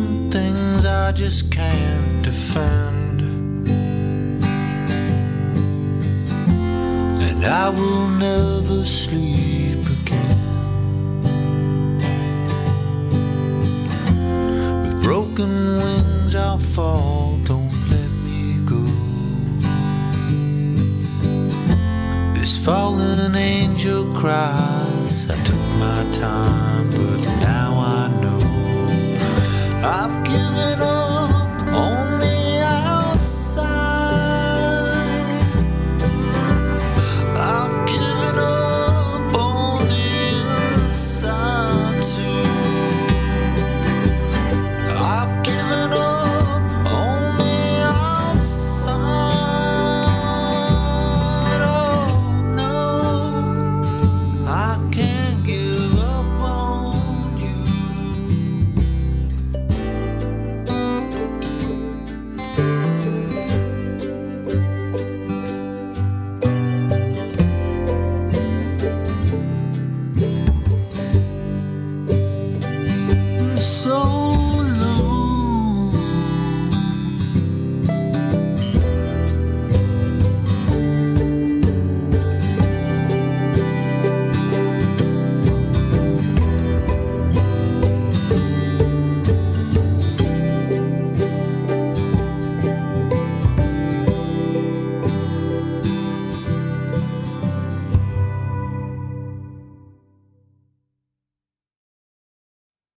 Some things I just can't defend. And I will never sleep again. With broken wings, I'll fall. Don't let me go. This fallen angel cries. I took my time, So